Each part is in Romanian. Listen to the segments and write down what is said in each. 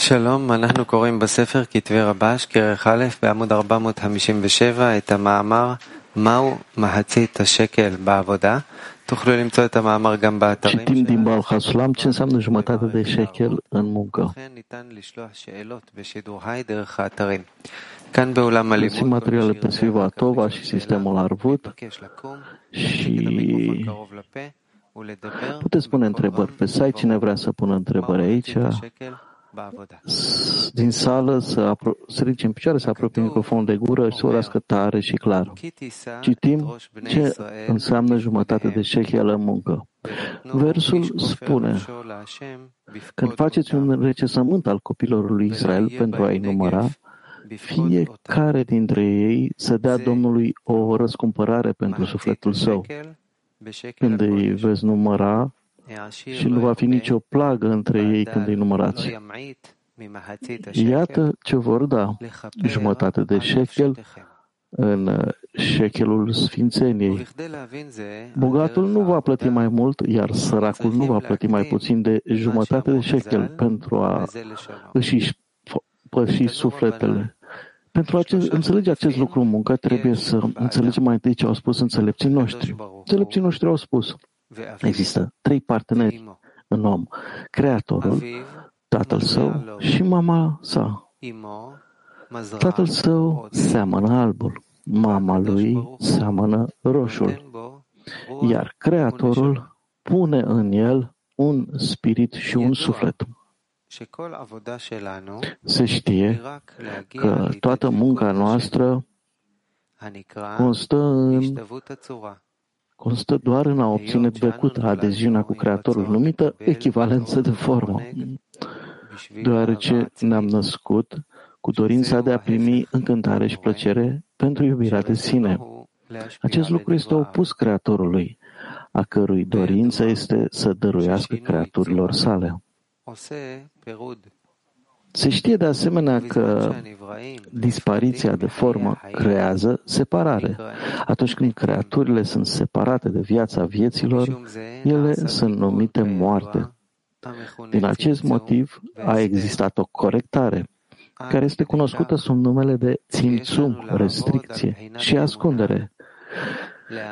שלום, אנחנו קוראים בספר כתבי רבש, כרך א', בעמוד 457, את המאמר מהו מחצית השקל בעבודה. תוכלו למצוא את המאמר גם באתרים Citim din Baal Hasulam ce înseamnă jumătate de shekel în muncă. וכן ניתן לשלוח שאלות בשידור חי דרך האתרים. כאן באולם Găsim הלימוד, materiale pe Sviva Tova și sistemul Arvut מתבקש לקום, și להחזיק את המיקרופון קרוב לפה ולדבר puteți pune בקול întrebări רם pe site. Cine vrea să pună întrebări מהו aici, din sală să, apro- să ridice în picioare, să apropie microfonul de gură și să vorbească tare și clar. Citim ce înseamnă jumătate de șechia la muncă. Versul spune, când faceți un recesământ al copilor lui Israel pentru a-i număra, fiecare dintre ei să dea Domnului o răscumpărare pentru sufletul său. Când îi veți număra, și nu va fi nicio plagă între ei când îi numărați. Iată ce vor da jumătate de shekel în uh, șechelul sfințeniei. Bogatul nu va plăti mai mult, iar săracul nu va plăti mai puțin de jumătate de șechel pentru a își păși sufletele. Pentru a înțelege acest lucru în muncă, trebuie să înțelegem mai întâi ce au spus înțelepții noștri. Înțelepții noștri au spus, Există trei parteneri în om. Creatorul, tatăl său și mama sa. Tatăl său seamănă albul, mama lui seamănă roșul, iar Creatorul pune în el un spirit și un suflet. Se știe că toată munca noastră constă în constă doar în a obține dăcută adeziunea cu Creatorul, numită echivalență de formă, deoarece ne-am născut cu dorința de a primi încântare și plăcere pentru iubirea de sine. Acest lucru este opus Creatorului, a cărui dorință este să dăruiască creaturilor sale. Se știe de asemenea că dispariția de formă creează separare. Atunci când creaturile sunt separate de viața vieților, ele sunt numite moarte. Din acest motiv a existat o corectare, care este cunoscută sub numele de țimțum, restricție și ascundere,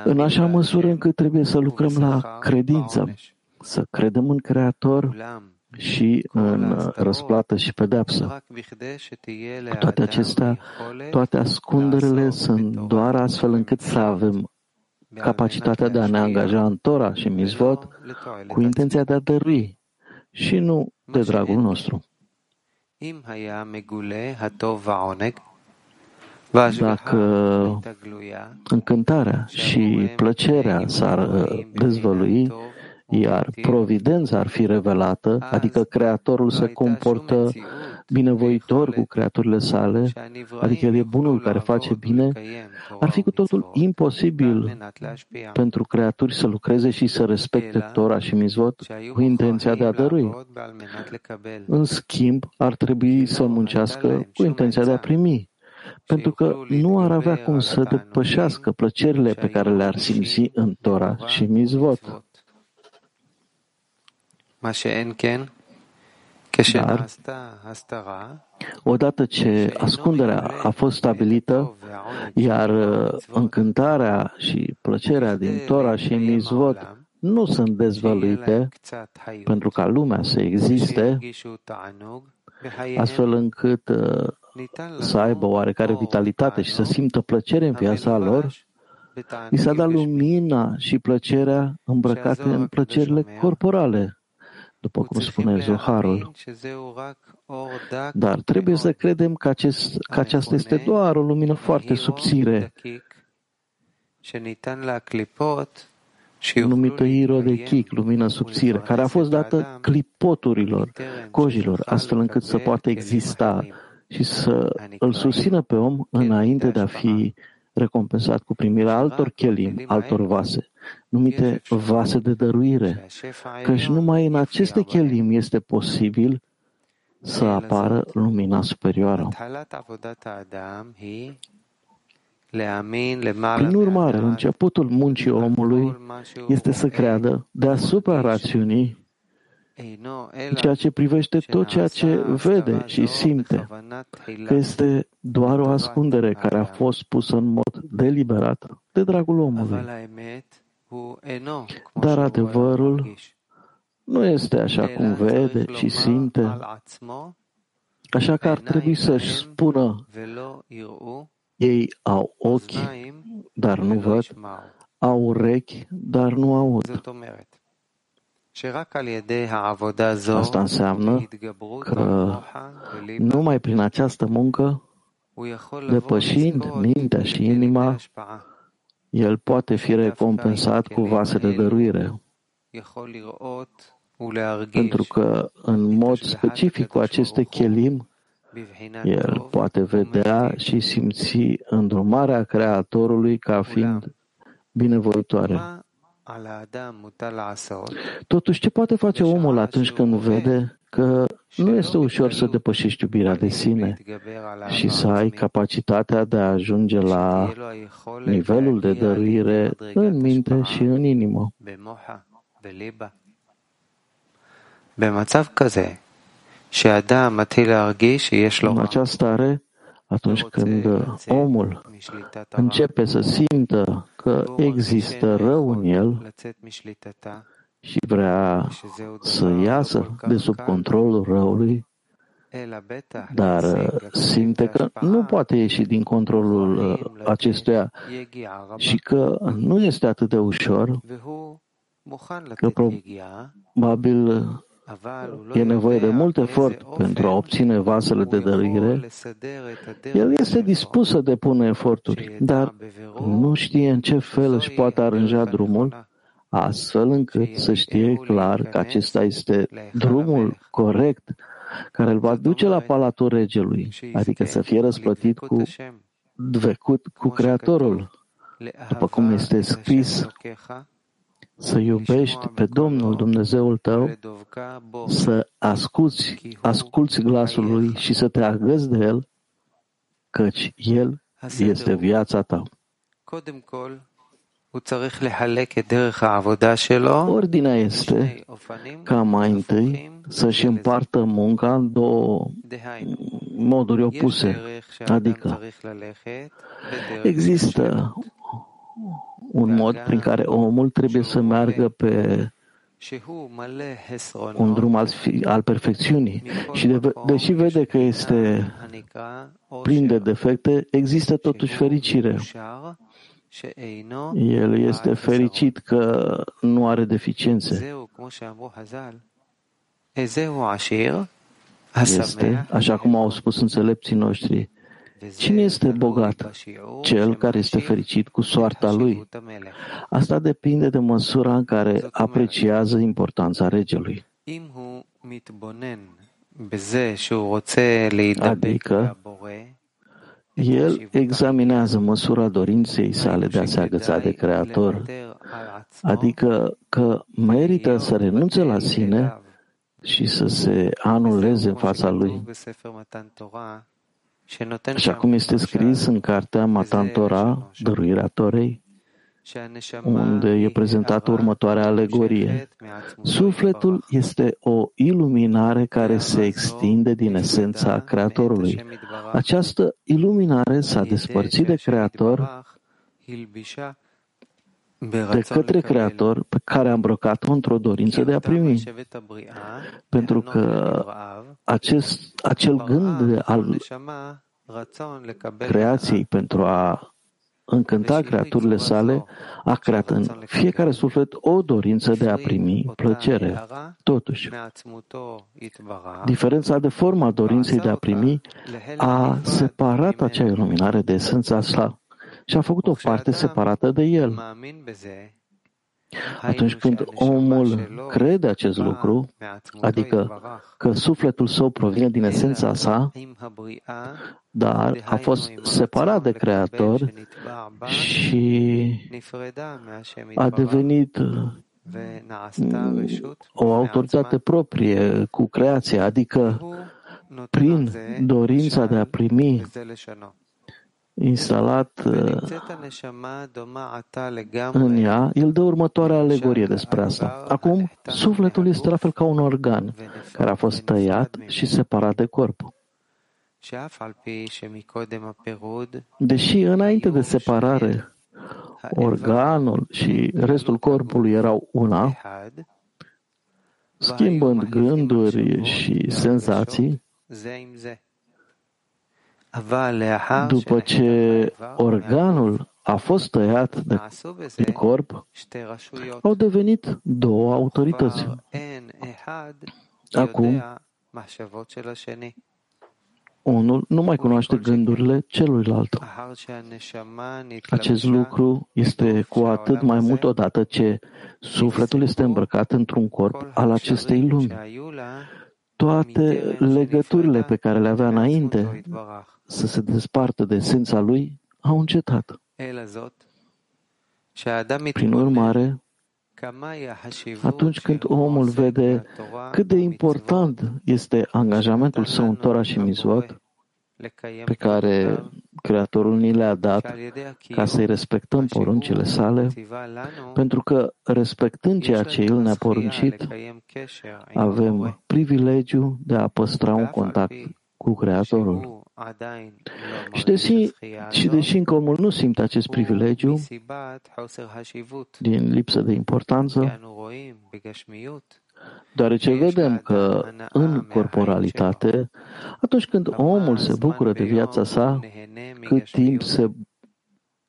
în așa măsură încât trebuie să lucrăm la credință, să credem în Creator și în răsplată și pedepsă. Cu toate acestea, toate ascunderile sunt doar astfel încât să avem capacitatea de a ne angaja în Tora și Mizvot cu intenția de a dărui și nu de dragul nostru. Dacă încântarea și plăcerea s-ar dezvălui, iar providența ar fi revelată, adică Creatorul se comportă binevoitor cu creaturile sale, adică El e bunul care face bine, ar fi cu totul imposibil pentru creaturi să lucreze și să respecte Tora și Mizvot cu intenția de a dărui. În schimb, ar trebui să muncească cu intenția de a primi, pentru că nu ar avea cum să depășească plăcerile pe care le-ar simți în Tora și Mizvot. Dar, odată ce ascunderea a fost stabilită, iar uh, încântarea și plăcerea din Tora și Mizvot nu sunt dezvăluite pentru ca lumea să existe, astfel încât uh, să aibă oarecare vitalitate și să simtă plăcere în viața lor, li s-a dat lumina și plăcerea îmbrăcate în plăcerile corporale, după cum spune Zoharul. Dar trebuie să credem că, acest, că aceasta este doar o lumină foarte subțire, numită Iro de Chic, lumină subțire, care a fost dată clipoturilor, cojilor, astfel încât să poată exista și să îl susțină pe om înainte de a fi recompensat cu primirea altor chelim, altor vase, numite vase de dăruire, căci numai în aceste chelim este posibil să apară lumina superioară. Prin urmare, începutul muncii omului este să creadă deasupra rațiunii ceea ce privește tot ceea ce vede și simte, că este doar o ascundere care a fost pusă în mod deliberat de dragul omului. Dar adevărul nu este așa cum vede și simte, așa că ar trebui să-și spună. Ei au ochi, dar nu văd, au urechi, dar nu aud. Asta înseamnă că numai prin această muncă, depășind mintea și inima, el poate fi recompensat cu vase de dăruire. Pentru că, în mod specific, cu aceste chelim, el poate vedea și simți îndrumarea Creatorului ca fiind binevoitoare. Totuși, ce poate face omul atunci când vede că nu este ușor să depășești iubirea de sine și să ai capacitatea de a ajunge la nivelul de dăruire în minte și în inimă? În această stare, atunci când omul începe să simtă că există rău în el și vrea să iasă de sub controlul răului, dar simte că nu poate ieși din controlul acestuia și că nu este atât de ușor, că probabil e nevoie de mult efort pentru a obține vasele de dăruire, el este dispus să depună eforturi, dar nu știe în ce fel își poate aranja drumul, astfel încât să știe clar că acesta este drumul corect care îl va duce la palatul regelui, adică să fie răsplătit cu dvecut cu Creatorul, după cum este scris să iubești pe Domnul Dumnezeul tău, să asculți, asculți glasul lui și să te agăzi de el, căci el este viața ta. Ordinea este ca mai întâi să-și împartă munca în două moduri opuse, adică există un mod prin care omul trebuie să meargă pe un drum al, al perfecțiunii. Și de, deși vede că este plin de defecte, există totuși fericire. El este fericit că nu are deficiențe. Este, așa cum au spus înțelepții noștri, Cine este bogat? Cel care este fericit cu soarta lui. Asta depinde de măsura în care apreciază importanța regelui. Adică, el examinează măsura dorinței sale de a se agăța de Creator, adică că merită să renunțe la sine și să se anuleze în fața lui. Așa cum este scris în cartea Matan Torah, Dăruirea Torei, unde e prezentată următoarea alegorie. Sufletul este o iluminare care se extinde din esența Creatorului. Această iluminare s-a despărțit de Creator de către Creator pe care a îmbrăcat-o într-o dorință de a primi. Pentru că acest, acel gând al creației pentru a încânta creaturile sale, a creat în fiecare suflet o dorință de a primi plăcere. Totuși, diferența de formă a dorinței de a primi a separat acea iluminare de esența sa și a făcut o parte separată de el. Atunci când omul crede acest lucru, adică că sufletul său provine din esența sa, dar a fost separat de Creator și a devenit o autoritate proprie cu creația, adică prin dorința de a primi instalat în ea, el dă următoarea alegorie despre asta. Acum, sufletul este la fel ca un organ care a fost tăiat și separat de corp. Deși înainte de separare, organul și restul corpului erau una, schimbând gânduri și senzații, după ce organul a fost tăiat de, din corp, au devenit două autorități. Acum, unul nu mai cunoaște gândurile celuilalt. Acest lucru este cu atât mai mult odată ce sufletul este îmbrăcat într-un corp al acestei lumi. Toate legăturile pe care le avea înainte să se despartă de esența lui au încetat. Prin urmare, atunci când omul vede cât de important este angajamentul său în Torah și Mizot, pe care Creatorul ni le-a dat ca să-i respectăm poruncile sale, pentru că respectând ceea ce El ne-a poruncit, avem privilegiu de a păstra un contact cu Creatorul. Și deși, și deși încă omul nu simte acest privilegiu din lipsă de importanță, deoarece vedem că în corporalitate, atunci când omul se bucură de viața sa, cât timp se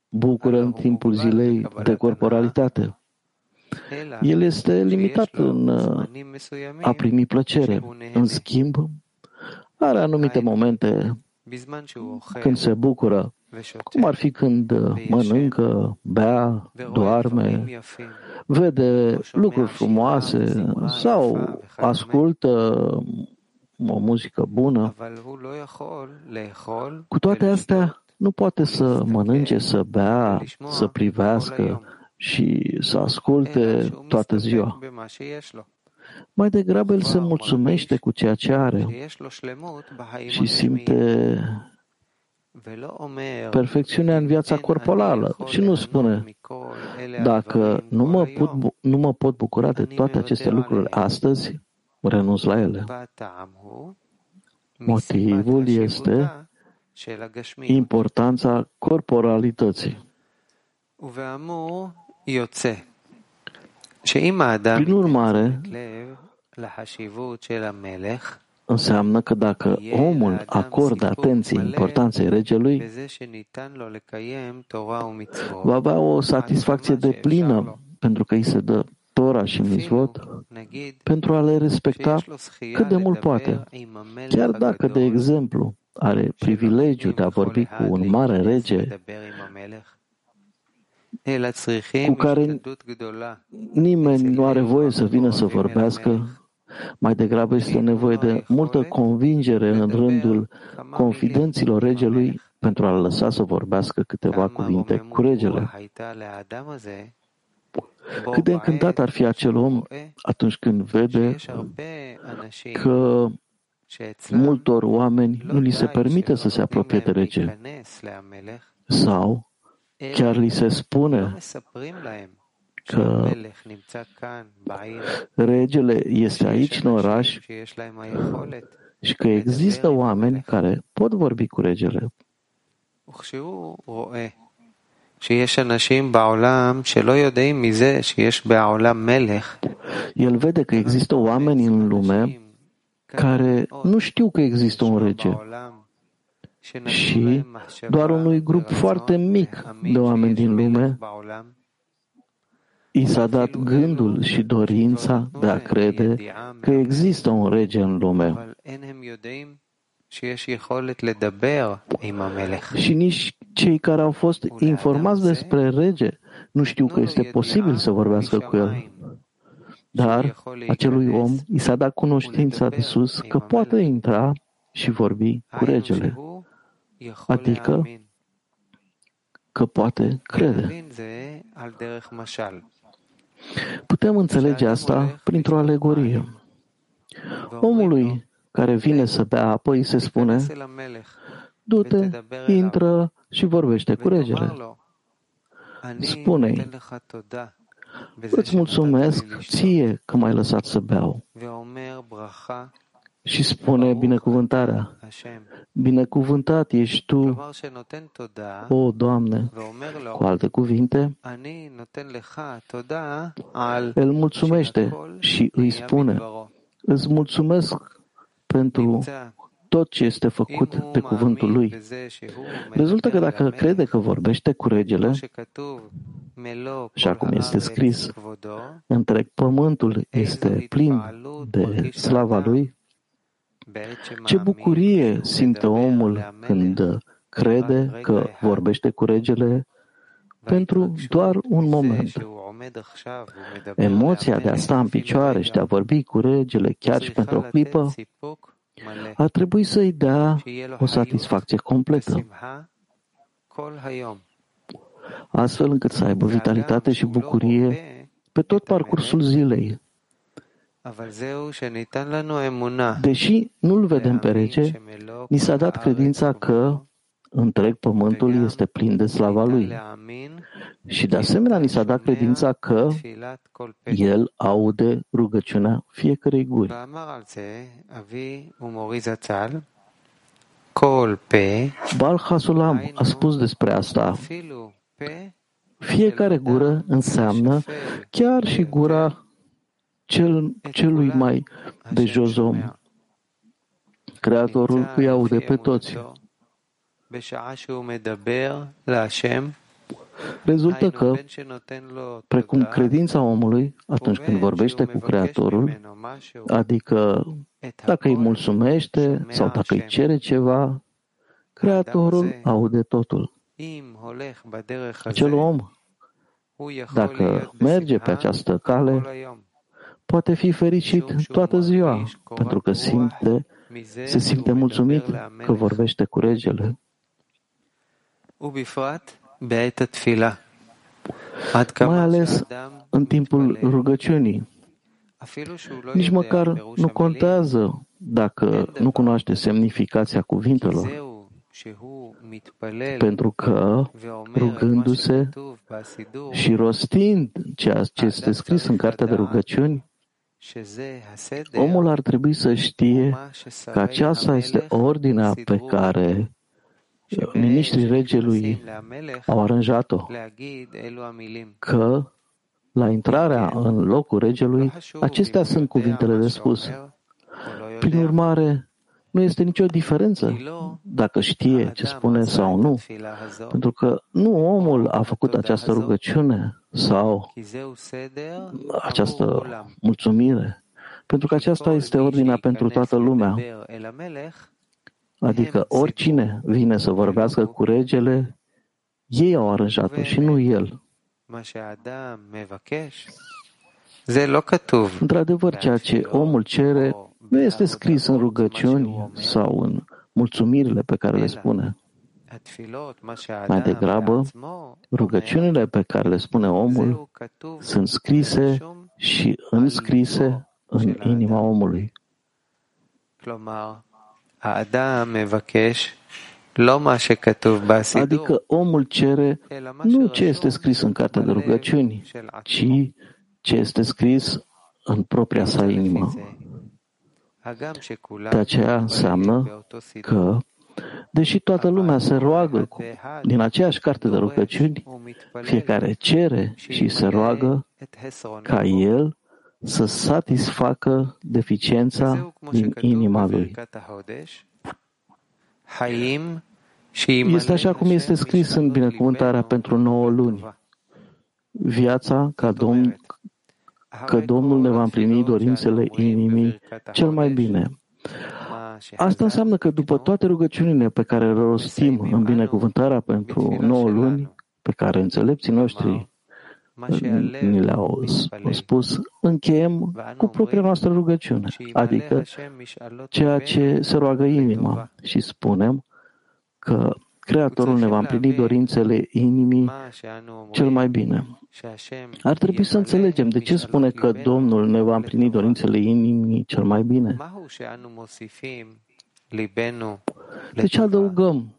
bucură în timpul zilei de corporalitate. El este limitat în a primi plăcere. În schimb, are anumite momente când se bucură, cum ar fi când mănâncă, bea, doarme, vede lucruri frumoase sau ascultă o muzică bună. Cu toate astea, nu poate să mănânce, să bea, să privească și să asculte toată ziua. Mai degrabă el se mulțumește cu ceea ce are. Și simte perfecțiunea în viața corporală. și nu spune, dacă nu mă, pot, nu mă pot bucura de toate aceste lucruri. Astăzi, renunț la ele. Motivul este importanța corporalității. Prin urmare, înseamnă că dacă omul acordă atenție importanței regelui, va avea o satisfacție de plină pentru că îi se dă Tora și Mizvot pentru a le respecta cât de mult poate. Chiar dacă, de exemplu, are privilegiul de a vorbi cu un mare rege cu care nimeni nu are voie să vină să vorbească, mai degrabă este nevoie de multă convingere în rândul confidenților regelui pentru a-l lăsa să vorbească câteva cuvinte cu regele. Cât de încântat ar fi acel om atunci când vede că multor oameni nu li se permite să se apropie de rege. Sau chiar li se spune că regele este aici în oraș și că există oameni care pot vorbi cu regele. El vede că există oameni în lume care nu știu că există un rege și doar unui grup foarte mic de oameni din lume. i s-a dat gândul și dorința de a crede că există un rege în lume. Și nici cei care au fost informați despre rege nu știu că este posibil să vorbească cu el. Dar acelui om i s-a dat cunoștința de sus că poate intra și vorbi cu regele, adică? că poate crede. Putem înțelege asta printr-o alegorie. Omului care vine să bea apă, îi se spune, du-te, intră și vorbește cu regele. Spune-i, îți mulțumesc ție că m-ai lăsat să beau. Și spune binecuvântarea. Binecuvântat ești Tu, o Doamne. Cu alte cuvinte, îl mulțumește și îi spune, îți mulțumesc pentru tot ce este făcut de cuvântul lui. Rezultă că dacă crede că vorbește cu regele, așa cum este scris, întreg pământul este plin de slava lui, ce bucurie simte omul când crede că vorbește cu regele pentru doar un moment. Emoția de a sta în picioare și de a vorbi cu regele chiar și pentru o clipă ar trebui să-i dea o satisfacție completă, astfel încât să aibă vitalitate și bucurie pe tot parcursul zilei. Deși nu-l vedem pe rege, ni s-a dat credința că întreg pământul este plin de slava lui. Și de asemenea ni s-a dat credința că el aude rugăciunea fiecărei guri. Bal Hasulam a spus despre asta. Fiecare gură înseamnă chiar și gura cel, celui mai de jos om. Creatorul îi aude pe toți. Rezultă că, precum credința omului, atunci când vorbește cu Creatorul, adică dacă îi mulțumește sau dacă îi cere ceva, Creatorul aude totul. Acel om, dacă merge pe această cale, poate fi fericit toată ziua, pentru că simte, se simte mulțumit că vorbește cu regele. Mai ales în timpul rugăciunii. Nici măcar nu contează dacă nu cunoaște semnificația cuvintelor, pentru că, rugându-se și rostind ceea ce este scris în cartea de rugăciuni, omul ar trebui să știe că aceasta este ordinea pe care ministrii regelui au aranjat-o, că la intrarea în locul regelui, acestea sunt cuvintele de spus. Prin urmare, nu este nicio diferență dacă știe ce spune sau nu, pentru că nu omul a făcut această rugăciune sau această mulțumire, pentru că aceasta este ordinea pentru toată lumea. Adică oricine vine să vorbească cu regele, ei au aranjat-o și nu el. Într-adevăr, ceea ce omul cere nu este scris în rugăciuni sau în mulțumirile pe care le spune. Mai degrabă, rugăciunile pe care le spune omul sunt scrise și înscrise în inima omului. Adică omul cere nu ce este scris în cartea de rugăciuni, ci ce este scris în propria sa inimă. De aceea înseamnă că, deși toată lumea se roagă cu, din aceeași carte de rugăciuni, fiecare cere și se roagă ca el să satisfacă deficiența din inima lui. Este așa cum este scris în binecuvântarea pentru nouă luni. Viața ca Domn, că Domnul ne va împlini dorințele inimii cel mai bine. Asta înseamnă că după toate rugăciunile pe care le rostim în binecuvântarea pentru nouă luni, pe care înțelepții noștri ni le-au spus, încheiem cu propria noastră rugăciune, adică ceea ce se roagă inima. și spunem că Creatorul ne va împlini dorințele inimii cel mai bine. Ar trebui să înțelegem de ce spune că Domnul ne va împlini dorințele inimii cel mai bine. De ce adăugăm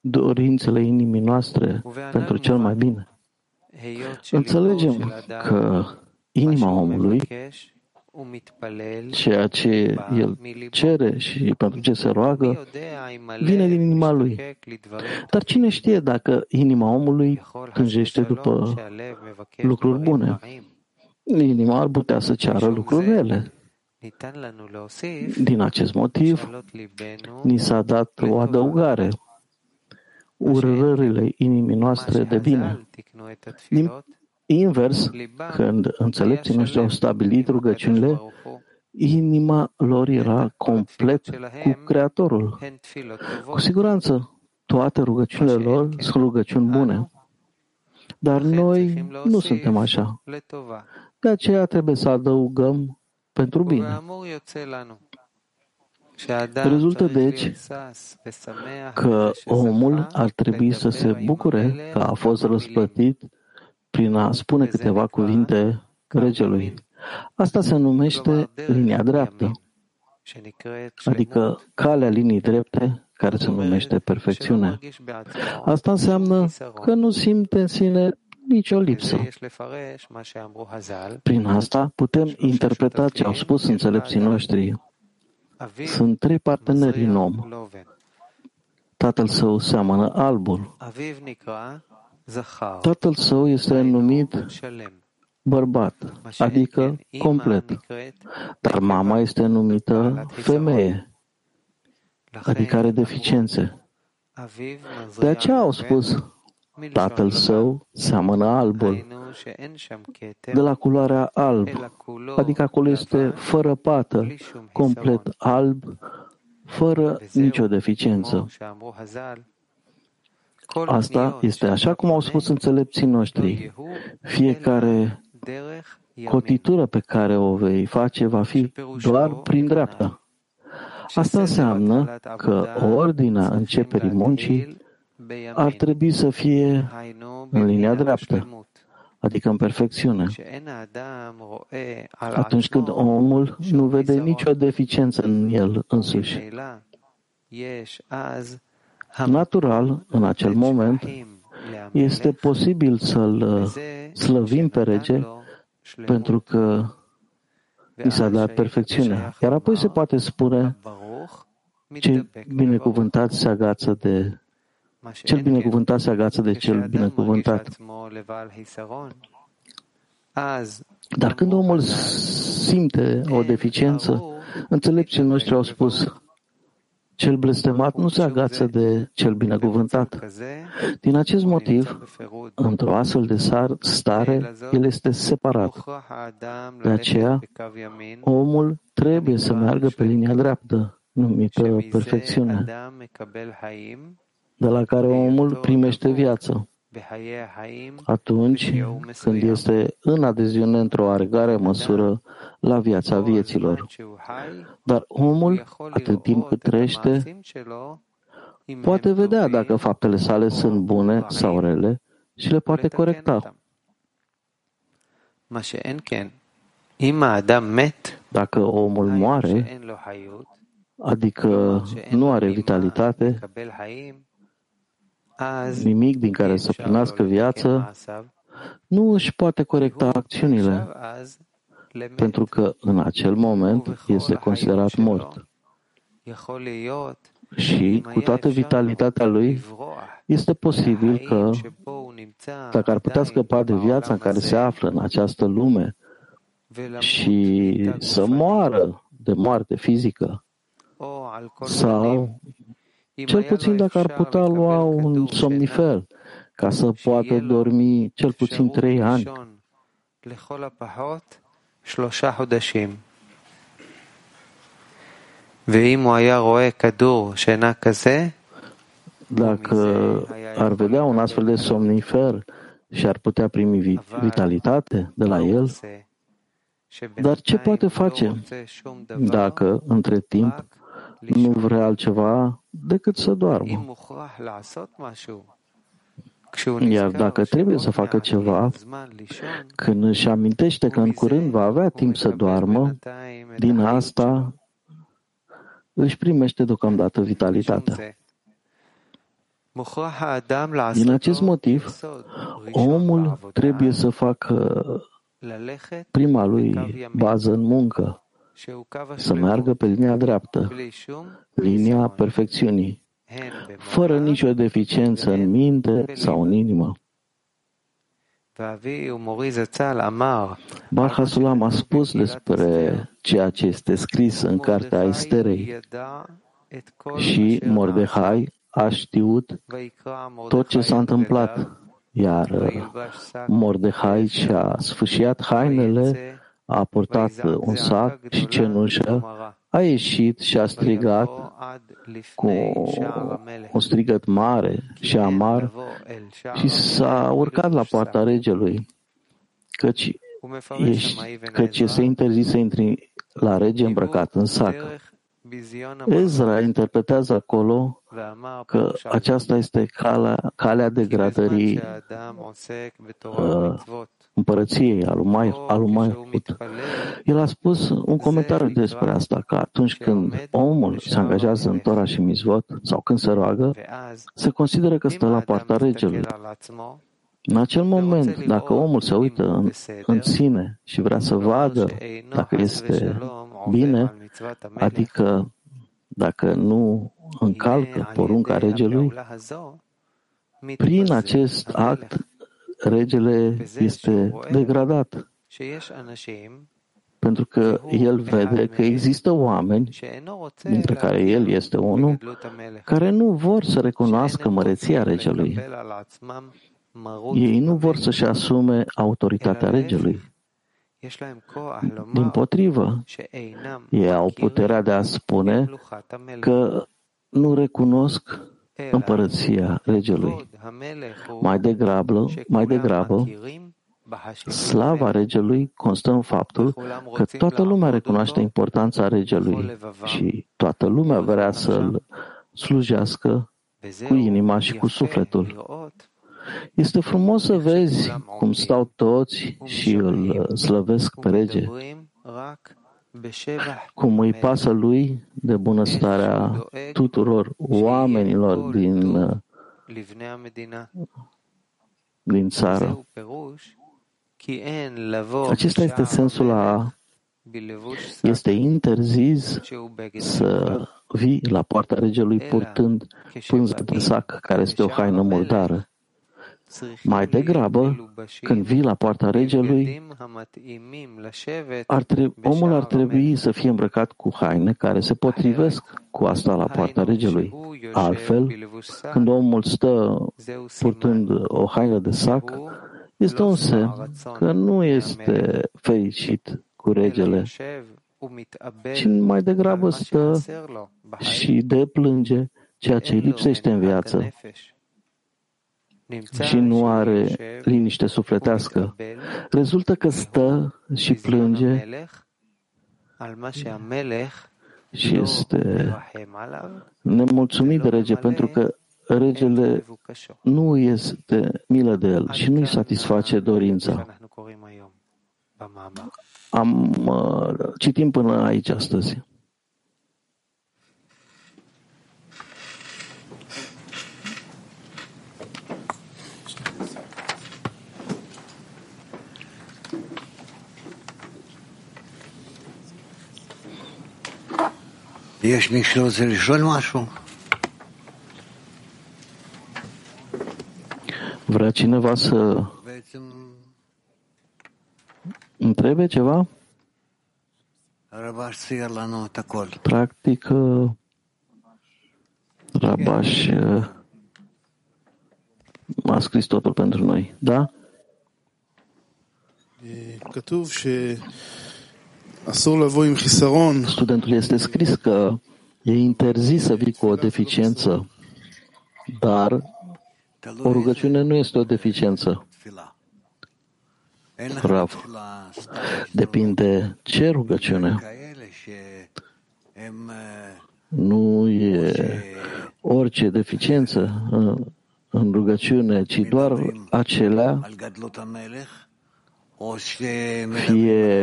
dorințele inimii noastre pentru cel mai bine. Înțelegem că inima omului, ceea ce el cere și pentru ce se roagă, vine din inima lui. Dar cine știe dacă inima omului tânjește după lucruri bune? Inima ar putea să ceară lucruri rele. Din acest motiv, ni s-a dat o adăugare, urările inimii noastre de bine. Din invers, când înțelepții noștri au stabilit rugăciunile, inima lor era complet cu Creatorul. Cu siguranță, toate rugăciunile lor sunt rugăciuni bune. Dar noi nu suntem așa. De aceea trebuie să adăugăm pentru bine. Rezultă deci că omul ar trebui să se bucure că a fost răsplătit prin a spune câteva cuvinte regelui. Asta se numește linia dreaptă, adică calea linii drepte care se numește perfecțiune. Asta înseamnă că nu simte în sine nicio lipsă. Prin asta putem interpreta ce au spus înțelepții noștri. Sunt trei parteneri în om. Tatăl său seamănă albul. Tatăl său este numit bărbat, adică complet. Dar mama este numită femeie, adică are deficiențe. De aceea au spus Tatăl său seamănă albul, de la culoarea alb, adică acolo este fără pată, complet alb, fără nicio deficiență. Asta este așa cum au spus înțelepții noștri. Fiecare cotitură pe care o vei face va fi doar prin dreapta. Asta înseamnă că ordinea începerii muncii ar trebui să fie în linia dreaptă, adică în perfecțiune. Atunci când omul nu vede nicio deficiență în el însuși. Natural, în acel moment, este posibil să-l slăvim pe rege pentru că i s-a dat perfecțiunea. Iar apoi se poate spune ce binecuvântat se agață de cel binecuvântat se agață de cel binecuvântat. Dar când omul simte o deficiență, înțelepții noștri au spus, cel blestemat nu se agață de cel binecuvântat. Din acest motiv, într-o astfel de stare, el este separat. De aceea, omul trebuie să meargă pe linia dreaptă, numită perfecțiune de la care omul primește viață. Atunci când este în adeziune într-o oarecare măsură la viața vieților. Dar omul, atât timp cât trăiește, poate vedea dacă faptele sale sunt bune sau rele și le poate corecta. Dacă omul moare, adică nu are vitalitate, nimic din care să primească viață, nu își poate corecta acțiunile, pentru că în acel moment este considerat mort. Și cu toată vitalitatea lui, este posibil că, dacă ar putea scăpa de viața în care se află în această lume și să moară de moarte fizică, sau cel puțin dacă ar putea lua un somnifer ca să poată dormi cel puțin trei ani. Dacă ar vedea un astfel de somnifer și ar putea primi vitalitate de la el, dar ce poate face dacă, între timp, nu vrea altceva decât să doarmă. Iar dacă trebuie să facă ceva, când își amintește că în curând va avea timp să doarmă, din asta își primește deocamdată vitalitatea. Din acest motiv, omul trebuie să facă prima lui bază în muncă, să meargă pe linia dreaptă, linia perfecțiunii, fără nicio deficiență în minte sau în inimă. Bar Hasulam a spus despre ceea ce este scris în cartea Esterei și Mordehai a știut tot ce s-a întâmplat, iar Mordehai și-a sfâșiat hainele, a purtat un sac și cenușă, a ieșit și a strigat cu un strigăt mare și amar și s-a urcat la poarta regelui, căci, ești, căci este interzis să intri la rege îmbrăcat în sac. Ezra interpretează acolo că aceasta este calea, calea degradării uh, împărăției al lui Maihut. El a spus un comentariu despre asta, că atunci când omul se angajează în Tora și Mizvot, sau când se roagă, se consideră că stă la poarta regelui. În acel moment, dacă omul se uită în, în sine și vrea să vadă dacă este bine, adică dacă nu încalcă porunca regelui, prin acest act regele este degradat. Pentru că el vede că există oameni, dintre care el este unul, care nu vor să recunoască măreția regelui. Ei nu vor să-și asume autoritatea regelui. Din potrivă, ei au puterea de a spune că nu recunosc împărăția regelui. Mai degrabă, mai degrabă, slava regelui constă în faptul că toată lumea recunoaște importanța regelui și toată lumea vrea să-l slujească cu inima și cu sufletul. Este frumos să vezi cum stau toți și îl slăvesc pe rege, cum îi pasă lui de bunăstarea tuturor oamenilor din, din țară. Acesta este sensul a este interzis să vii la poarta regelui purtând pânză de sac, care este o haină murdară. Mai degrabă, când vii la poarta regelui, ar trebui, omul ar trebui să fie îmbrăcat cu haine care se potrivesc cu asta la poarta regelui. Altfel, când omul stă purtând o haină de sac, este un semn că nu este fericit cu regele, ci mai degrabă stă și deplânge ceea ce îi lipsește în viață și nu are liniște sufletească. Rezultă că stă și plânge și este nemulțumit de rege pentru că regele nu este milă de el și nu-i satisface dorința. Am uh, citim până aici astăzi. יש מי שרוצה לשאול משהו? Vrea cineva să întrebe ceva? Practic, Rabaș a scris totul pentru noi. Da? כתוב Studentul este scris că e interzis să vii cu o deficiență, dar o rugăciune nu este o deficiență. Rav. Depinde ce rugăciune. Nu e orice deficiență în rugăciune, ci doar acelea fie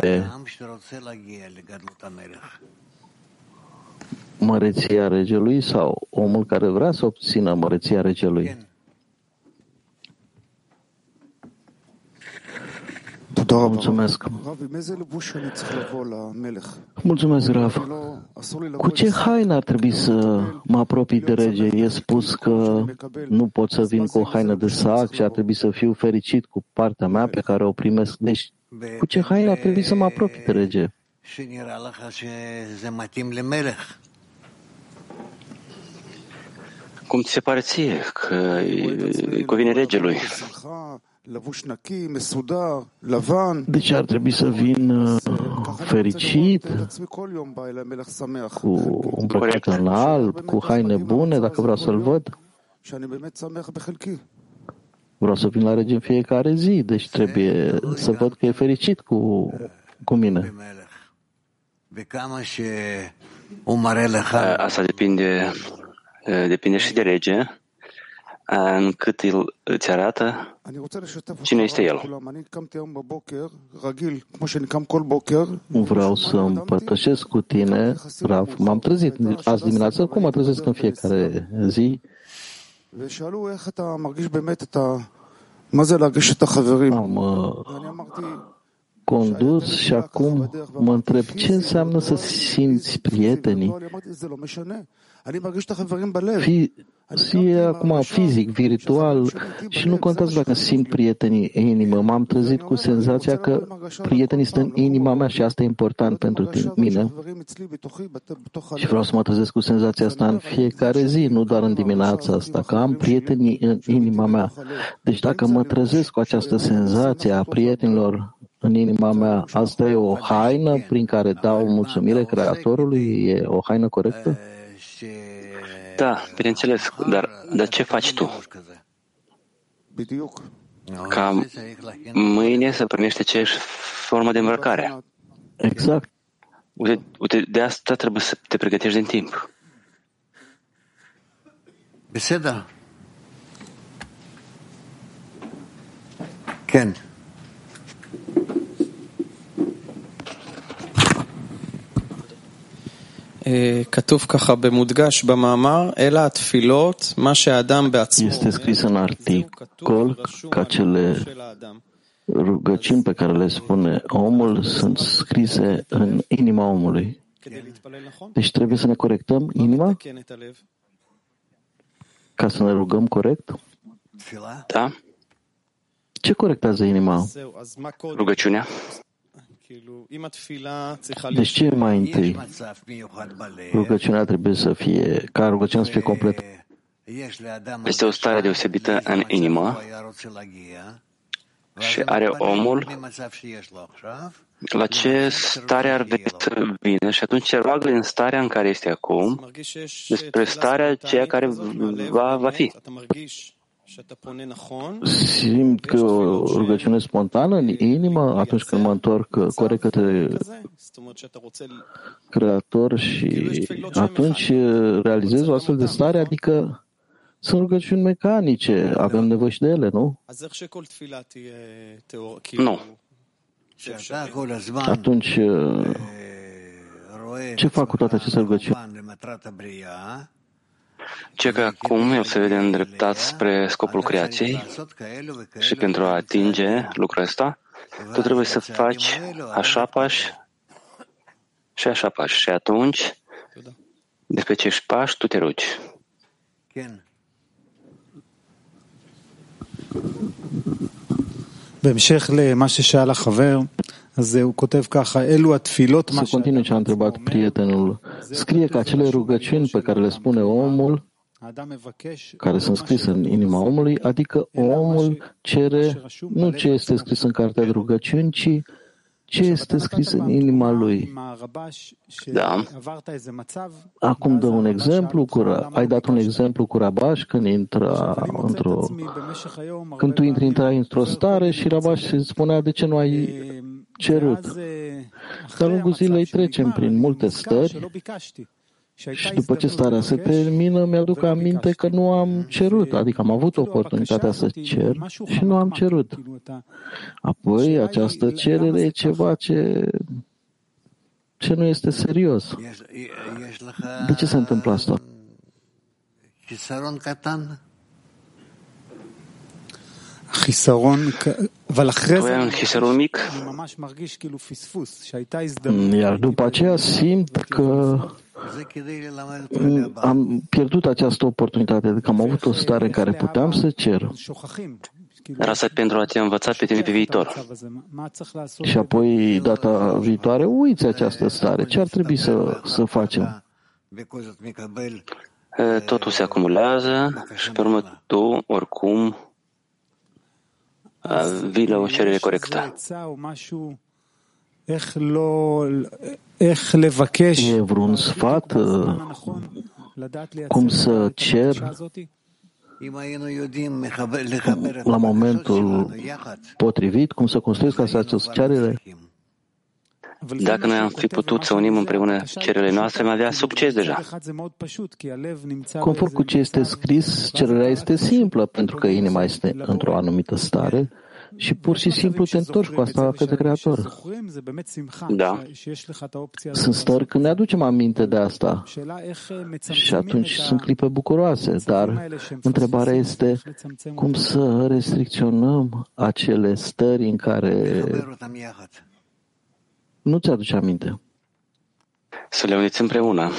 măreția regelui sau omul care vrea să obțină măreția regelui? Mulțumesc. Mulțumesc, Rav. Cu ce haină ar trebui să mă apropii de rege? E spus că nu pot să vin cu o haină de sac și ar trebui să fiu fericit cu partea mea pe care o primesc. Deci, cu ce haină ar trebui să mă apropii de rege? Cum ți se pare ție că îi cuvine regelui? Deci ar trebui să vin uh, fericit, cu un îmbrăcat în alb, cu haine bune, dacă vreau să-l văd. Vreau să vin la rege în fiecare zi, deci trebuie să văd că e fericit cu, cu mine. Asta depinde, depinde și de rege, încât îți arată Cine este el? Vreau să împărtășesc cu tine, Raf. M-am trezit azi dimineață, cum mă trezesc în fiecare zi. Am uh, condus și acum mă întreb ce înseamnă să simți prietenii. Fi, fie acum fizic, virtual și nu contează dacă simt prietenii în inimă. M-am trezit cu senzația că prietenii sunt în inima mea și asta e important pentru mine. Și vreau să mă trezesc cu senzația asta în fiecare zi, nu doar în dimineața asta, că am prietenii în inima mea. Deci dacă mă trezesc cu această senzație a prietenilor în inima mea, asta e o haină prin care dau mulțumire Creatorului? E o haină corectă? Da, bineînțeles, dar, dar ce faci tu? Ca mâine să primești aceeași formă de îmbrăcare. Exact. Uite, uite, de asta trebuie să te pregătești din timp. Beseda. Ken. Este scris în articol că cele rugăciuni pe care le spune omul sunt scrise în inima omului. Deci trebuie să ne corectăm inima ca să ne rugăm corect? Da? Ce corectează inima? Rugăciunea? Deci ce mai întâi? Rugăciunea trebuie să fie, ca rugăciunea să fie completă. Este o stare deosebită în inimă și are omul la ce stare ar vrea să vină și atunci se roagă în starea în care este acum despre starea ceea care va, va fi. Simt că o rugăciune spontană în inimă atunci când mă întorc corect către Creator și atunci realizez o astfel de stare, adică sunt rugăciuni mecanice, avem nevoie și de ele, nu? Nu. Atunci, ce fac cu toate aceste rugăciuni? Ce că acum el se vede îndreptat spre scopul creației și pentru a atinge lucrul ăsta, tu trebuie să faci așa pași și așa pași. Și atunci, despre ce pași, tu te rogi. בהמשך למה ששאל החבר, să continui ce a întrebat prietenul. Scrie că acele rugăciuni pe care le spune omul, care sunt scrise în inima omului, adică omul cere nu ce este scris în cartea de rugăciuni, ci ce este scris în inima lui. Da. Acum dă un exemplu, cu, ai dat un exemplu cu Rabaș când intră într-o, când tu intri, intrai într-o stare și Rabaș se spunea de ce nu ai cerut. De-a lungul zilei trecem prin multe stări și după ce starea se termină, mi-aduc aminte că nu am cerut, adică am avut oportunitatea să cer și nu am cerut. Apoi, această cerere e ceva ce ce nu este serios. De ce se întâmplă asta? Avea un chisaron mic, iar după aceea simt că am pierdut această oportunitate, că am avut o stare în care puteam să cer. Era să pentru a te învăța pe tine pe viitor. Și apoi, data viitoare, uiți această stare. Ce ar trebui să, să facem? Eh, totul se acumulează și pe urmă tu, oricum, Ah, vii la o cerere corectă. E vreun sfat uh, cum să cer? la momentul potrivit, cum să construiesc această cerere? Dacă noi am fi putut să unim împreună cererile noastre, am avea succes deja. Conform cu ce este scris, cererea este simplă, pentru că inima este într-o anumită stare și pur și simplu te întorci cu asta către Creator. Da. Sunt stări când ne aducem aminte de asta și atunci sunt clipe bucuroase, dar întrebarea este cum să restricționăm acele stări în care nu ți-aduce aminte. Să le uniți împreună.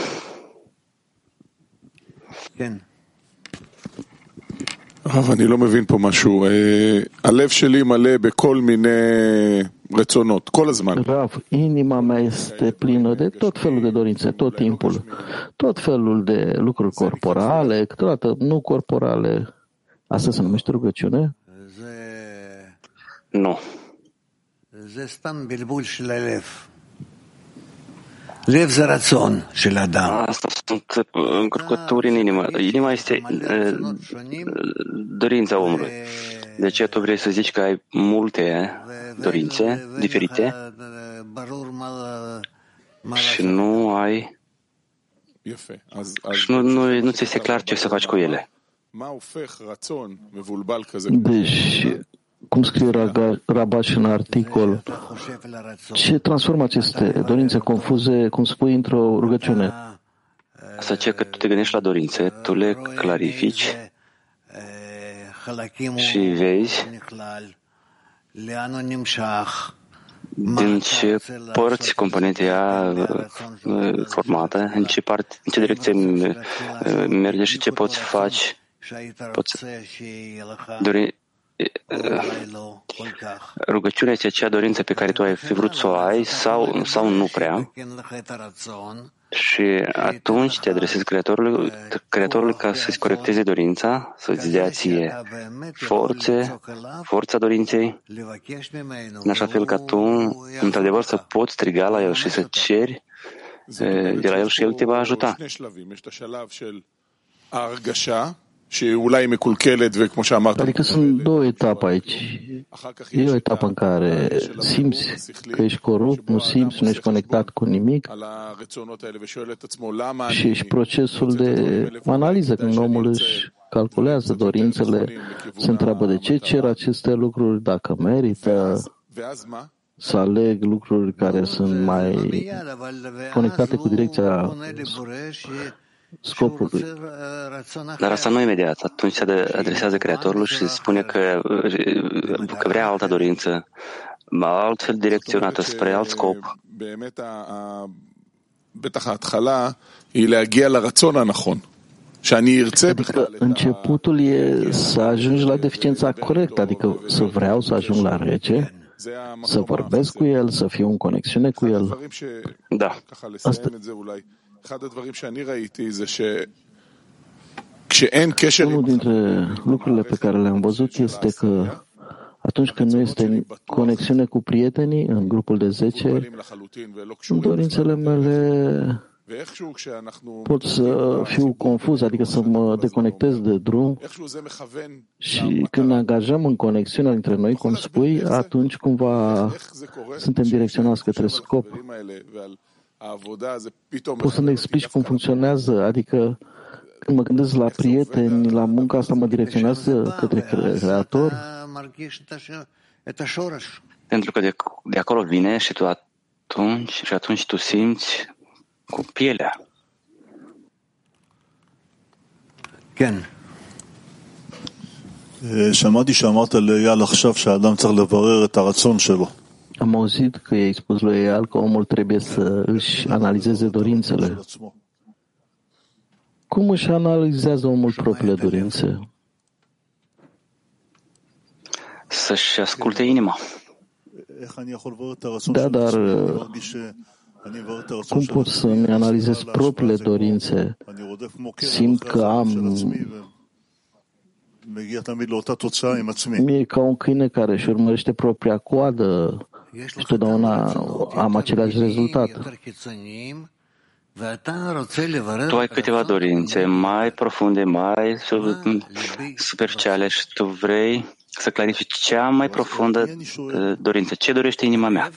הרב, אני לא mevin פה משהו. אה, הלב שלי מלא בכל מיני רצונות, כל הזמן. Rav, inima mea este plină de tot felul de dorințe, tot timpul. Tot felul de lucruri corporale, câteodată nu corporale. Asta se numește rugăciune? Nu. זה Da, asta sunt uh, încurcături în inimă. Inima este uh, uh, dorința omului. De ce tu vrei să zici că ai multe dorințe diferite și nu ai și nu, nu, nu ți este clar ce să faci cu ele. Deci, cum scrie Rabaș în articol, ce transformă aceste dorințe confuze, cum spui, într-o rugăciune? Asta ce că tu te gândești la dorințe, tu le clarifici și vezi din ce părți componente ea uh, formată, în ce, part, în ce direcție uh, merge și ce poți face. Poți dori, Eh, rugăciunea este acea dorință pe care tu ai fi vrut să o ai sau, sau nu prea și atunci te adresezi Creatorului, creatorului ca să-ți corecteze dorința, să-ți dea ție forțe, forța dorinței, în așa fel ca tu, într-adevăr, să poți striga la El și să ceri eh, de la El și El te va ajuta. Adică sunt două etape aici. E o etapă în care simți că ești corupt, nu simți, nu ești conectat cu nimic și ești procesul de analiză când omul își calculează dorințele, se întreabă de ce cer aceste lucruri, dacă merită să aleg lucruri care sunt mai conectate cu direcția scopului. Dar asta nu imediat. Atunci se adresează Creatorului și spune că, uh, că vrea altă dorință, altfel direcționată spre alt scop. Începutul e să ajungi la deficiența corectă, adică să vreau să ajung la rece, să vorbesc cu el, să fiu în conexiune cu el. Da. Asta, unul dintre lucrurile pe care le-am văzut este că atunci când nu este conexiune cu prietenii în grupul de 10, dorințele mele pot să fiu confuz, adică să mă deconectez de drum și când ne angajăm în conexiunea dintre noi, cum spui, atunci cumva suntem direcționați către scop. החברים האלה ועל העבודה, זה פתאום... Poți să ne explici cum funcționează? Adică când mă gândesc la prieteni, la munca asta mă direcționează către Creator? אתה מרגיש את הש- את השורש. Pentru că de, de acolo vine și tu atunci, și atunci tu simți cu pielea. כן. שמעתי שאמרת לאייל עכשיו שהאדם צריך לברר את הרצון שלו. Am auzit că i-ai spus lui Eal că omul trebuie să își analizeze dorințele. Cum își analizează omul propriile dorințe? Să-și asculte inima. Da, dar cum pot să-mi analizez propriile dorințe? Simt că am... Mie e ca un câine care își urmărește propria coadă și totdeauna am același rezultat. Tu ai câteva dorințe mai profunde, mai superficiale și tu vrei să clarifici cea mai profundă dorință. Ce dorește inima mea?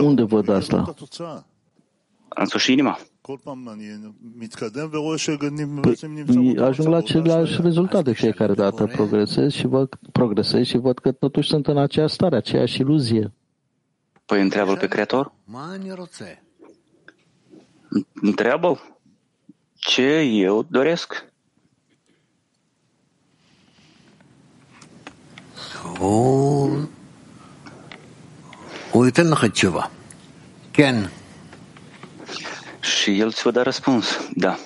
Unde văd asta? Însuși inima. Păi, ajung la aceleași rezultate fiecare dată, progresez și văd, progresez și văd că totuși sunt în aceeași stare, aceeași iluzie. Păi întreabă pe Creator? întreabă ce eu doresc. O, o, Ken Și el ți va da răspuns. Da.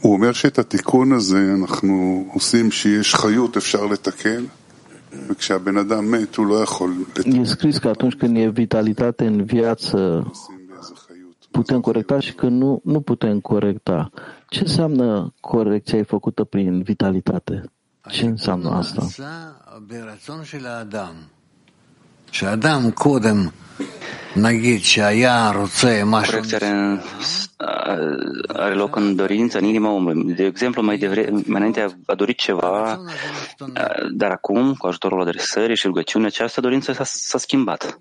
הוא אומר שאת התיקון הזה אנחנו עושים שיש חיות, אפשר לתקן, וכשהבן אדם מת הוא לא יכול E scris că atunci când e vitalitate în viață, putem corecta și că nu, nu putem corecta. Ce înseamnă corecția făcută prin vitalitate? Ce înseamnă asta? Corecția are, are loc în dorință, în inima omului. De exemplu, mai, devre, mai înainte a dorit ceva, dar acum, cu ajutorul adresării și rugăciunii, această dorință s-a, s-a schimbat.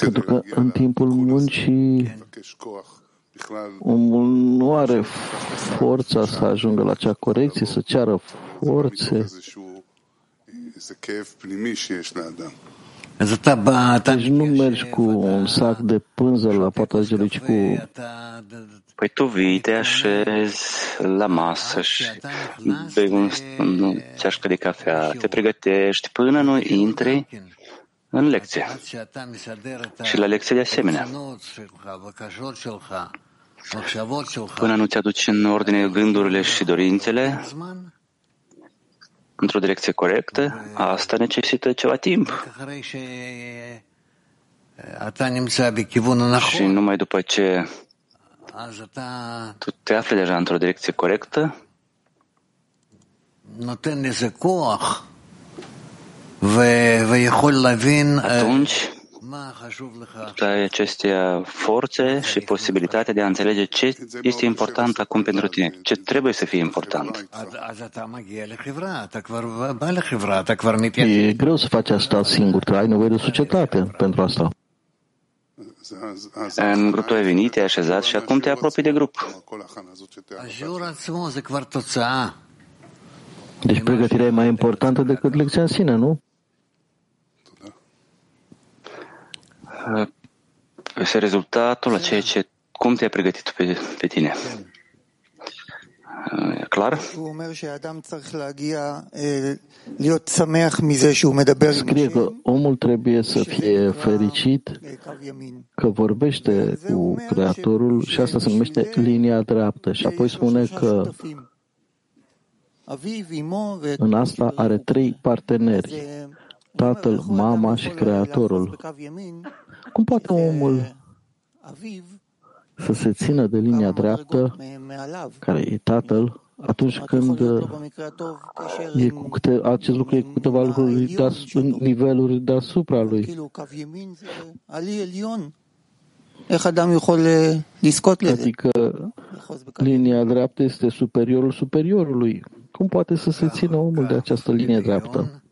Pentru că în timpul muncii omul nu are forța să ajungă la acea corecție, să ceară forțe. Deci nu mergi cu un sac de pânză la poarta regelui, ci cu... Păi tu vii, te așezi la masă și bei un, un ceașcă de cafea, te pregătești până nu intri în lecție. Și la lecție de asemenea. Până nu ți-aduci în ordine gândurile și dorințele, într-o direcție corectă, asta necesită ceva timp. Și numai după ce tu te afli deja într-o direcție corectă, atunci tu ai aceste forțe și posibilitatea de a înțelege ce este important acum pentru tine, ce trebuie să fie important. E greu să faci asta singur, că ai nevoie de societate pentru asta. În grup tu ai venit, te-ai așezat și acum te apropii de grup. Deci pregătirea e mai importantă decât lecția în sine, nu? Este rezultatul la ceea ce, cum te-ai pregătit pe, pe tine. E clar? Scrie că omul trebuie să fie fericit că vorbește cu Creatorul și asta se numește linia dreaptă. Și apoi spune că în asta are trei parteneri, tatăl, mama și Creatorul. Cum poate omul să se țină de linia dreaptă, care e tatăl, atunci când e cu câte, acest lucru e cu câteva lucruri de niveluri deasupra lui. Adică linia dreaptă este superiorul superiorului. Cum poate să se țină omul de această linie dreaptă?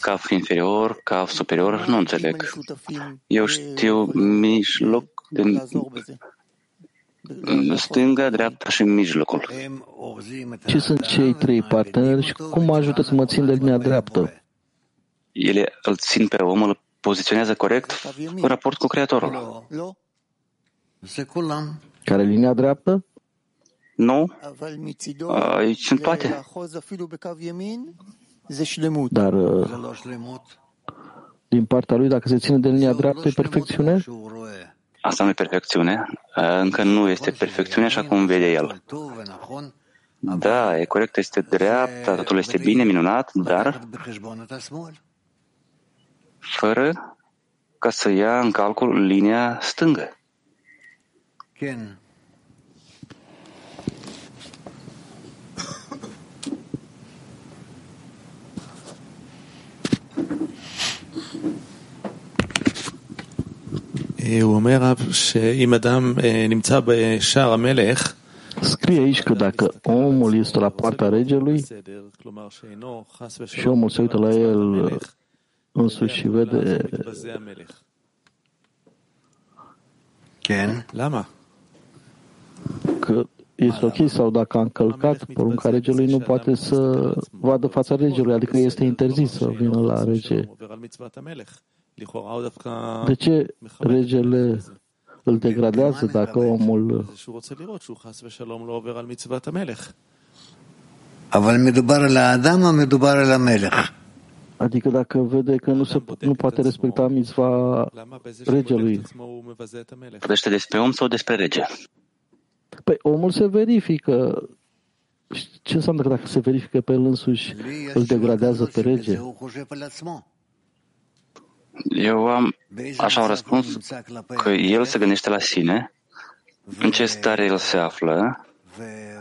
Caf inferior, caf superior, nu înțeleg. Eu știu mijloc din stânga, dreapta și mijlocul. Ce sunt cei trei parteneri și cum mă ajută să mă țin de linia dreaptă? Ele îl țin pe om, îl poziționează corect în raport cu Creatorul. Care linia dreaptă? Nu, aici sunt toate. Dar uh, din partea lui, dacă se ține de linia dreaptă, e perfecțiune? Asta nu e perfecțiune. Încă nu este perfecțiune așa cum vede el. Da, e corect, este dreapta, totul este bine, minunat, dar fără ca să ia în calcul linia stângă. הוא אומר רב שאם אדם נמצא בשער המלך, Scrie aici că dacă omul este la poarta regelui și omul se uită la el însuși și vede că este ok sau dacă a încălcat porunca regelui, nu poate să vadă fața regelui, adică este interzis să vină la rege. De ce regele îl degradează dacă omul Adică dacă vede că nu, se, nu poate respecta mitzva regelui. Vorbește despre om sau despre rege? Păi omul se verifică. Ce înseamnă că dacă se verifică pe el însuși, îl degradează pe rege? Eu am așa un răspuns că el se gândește la sine, în ce stare el se află,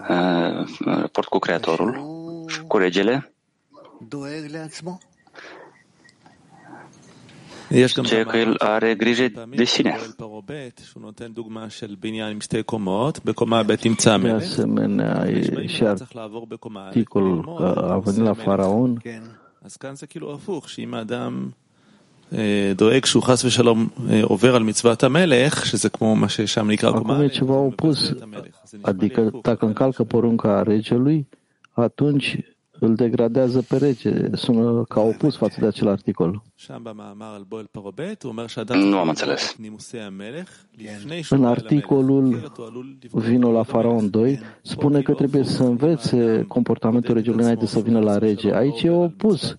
în raport cu Creatorul, cu regele, ce că el are grijă de sine. De asemenea, e și articolul că a venit la faraon דואג שהוא חס ושלום עובר על מצוות המלך, שזה כמו מה ששם נקרא קומה. Acum e ceva opus, adică dacă încalcă porunca regelui, atunci îl degradează pe rege. Sună ca opus față de acel articol. Nu am înțeles. În articolul Vino la Faraon 2 spune că trebuie să învețe comportamentul regelui înainte să vină la rege. Aici e opus.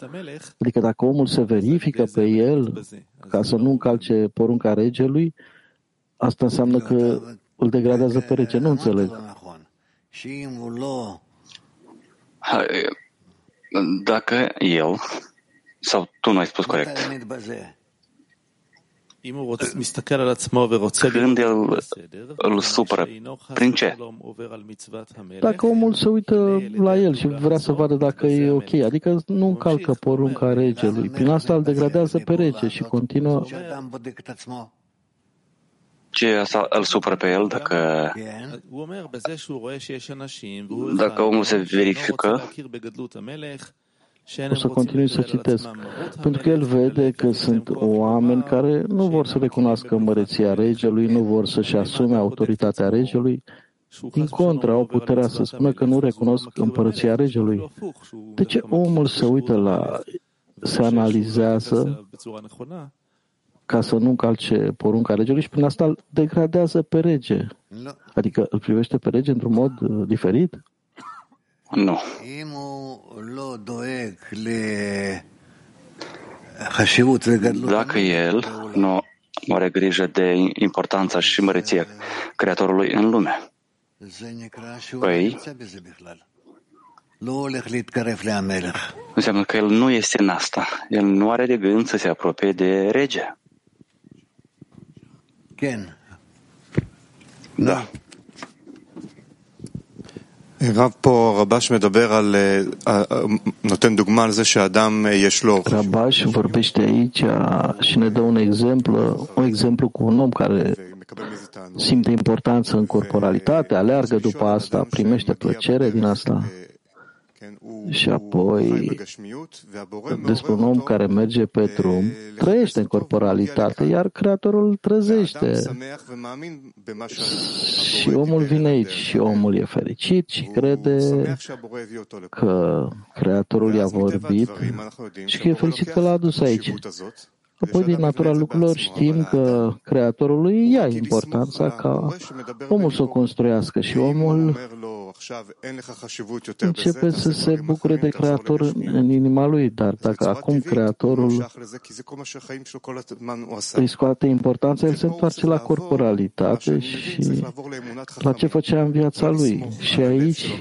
Adică dacă omul se verifică pe el ca să nu încalce porunca regelui, asta înseamnă că îl degradează pe rege. Nu înțeleg. Dacă el, sau tu nu ai spus corect, când el îl supără, prin ce? Dacă omul se uită la el și vrea să vadă dacă e ok, adică nu încalcă porunca regelui, prin asta îl degradează pe rege și continuă ce asta îl supără pe el dacă, dacă omul se verifică o să continui să citesc. Pentru că el vede că sunt oameni care nu vor să recunoască măreția regelui, nu vor să-și asume autoritatea regelui, din contra, au puterea să spună că nu recunosc împărăția regelui. De ce omul se uită la, se analizează ca să nu încalce porunca regelui și prin asta îl degradează pe rege. Adică îl privește pe rege într-un mod uh, diferit? Nu. Dacă el nu are grijă de importanța și măreția Creatorului în lume, păi înseamnă că el nu este în asta. El nu are de gând să se apropie de rege. Da. רב פה, רבש מדבר על, נותן דוגמה על זה שאדם יש לו... רבש vorbește aici și ne dă un exemplu, un exemplu cu un om care simte importanță în corporalitate, aleargă după asta, primește plăcere din asta. Și apoi, despre un om care merge pe drum, trăiește în corporalitate, iar Creatorul trăzește. Și omul vine aici și omul e fericit și crede că Creatorul i-a vorbit și că e fericit că l-a adus aici. Apoi, din natura lucrurilor, știm că Creatorului ia importanța ca omul să o construiască și omul începe să se bucure de Creator în inima lui, dar dacă acum Creatorul îi scoate importanța, el se întoarce la corporalitate și la ce făcea în viața lui. Și aici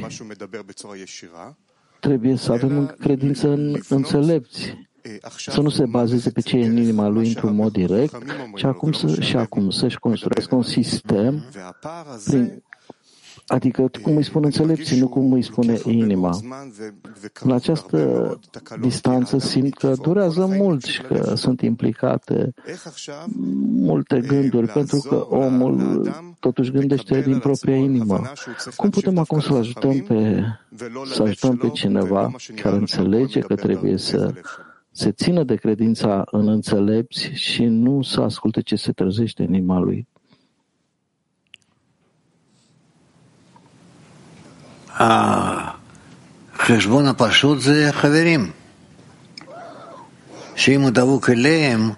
trebuie să avem credință în înțelepți să nu se bazeze pe ce e în inima lui într-un mod direct, ci acum să, și acum să-și construiască un sistem prin, Adică, cum îi spun înțelepții, nu cum îi spune inima. La această distanță simt că durează mult și că sunt implicate multe gânduri, pentru că omul totuși gândește din propria inimă. Cum putem acum să ajutăm pe, să ajutăm pe cineva care înțelege că trebuie să se țină de credința în înțelepți și nu să asculte ce se trezește în inima lui. החשבון הפשוט זה חברים, שאם הוא דבוק אליהם,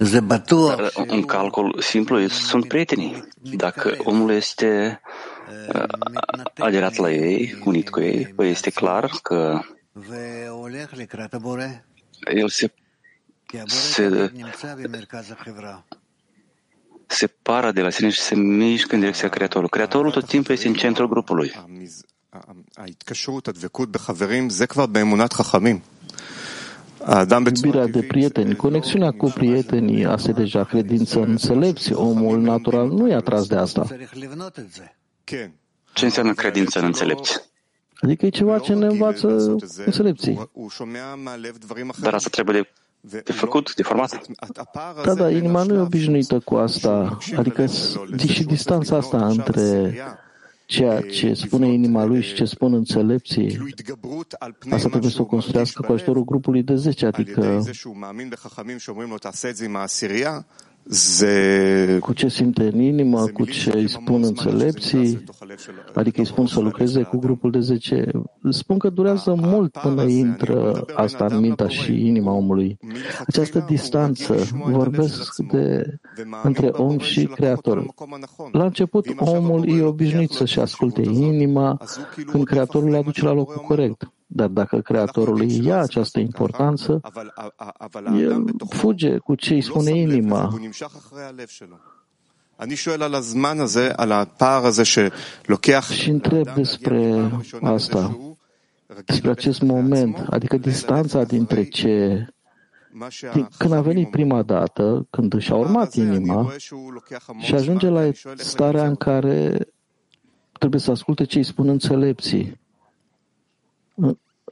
זה בטוח... Un calcul simplu sunt prietenii. Dacă omul este aderat la ei, unit cu ei, păi este clar că el se, se separă de la sine și se mișcă în direcția Creatorului. Creatorul tot timpul este în centrul grupului. Iubirea de prieteni, conexiunea cu prietenii, asta e deja credință în înțelepți. Omul natural nu e atras de asta. Ce înseamnă credință în înțelepți? Adică e ceva ce ne învață înțelepții. Dar asta trebuie de, de făcut, de format. Da, da, inima nu e obișnuită cu asta. Adică și distanța asta între ceea ce spune inima lui și ce spun înțelepții, asta trebuie să o construiască cu ajutorul grupului de 10, adică cu ce simte în inimă, cu ce îi spun înțelepții, adică îi spun să lucreze cu grupul de 10. Spun că durează mult până intră asta în mintea și inima omului. Această distanță, vorbesc de între om și Creator. La început, omul e obișnuit să-și asculte inima când Creatorul le aduce la locul corect. Dar dacă Creatorul îi ia această importanță, el fuge cu ce îi spune inima. Și întreb despre asta, despre acest moment, adică distanța dintre ce când a venit prima dată, când și-a urmat inima și ajunge la starea în care trebuie să asculte ce îi spun înțelepții.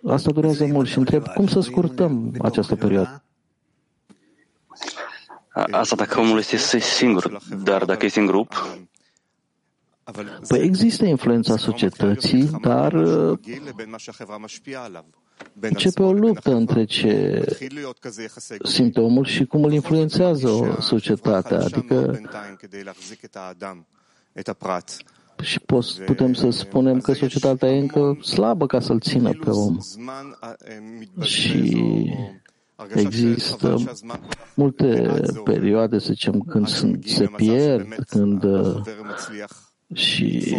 Asta durează mult și întreb cum să scurtăm această perioadă. Asta dacă omul este singur, dar dacă este în grup, Păi există influența societății, dar începe o luptă între ce simte omul și cum îl influențează societatea. Adică și putem să spunem că societatea e încă slabă ca să-l țină pe om. Și există multe perioade, să zicem, când se pierd, când și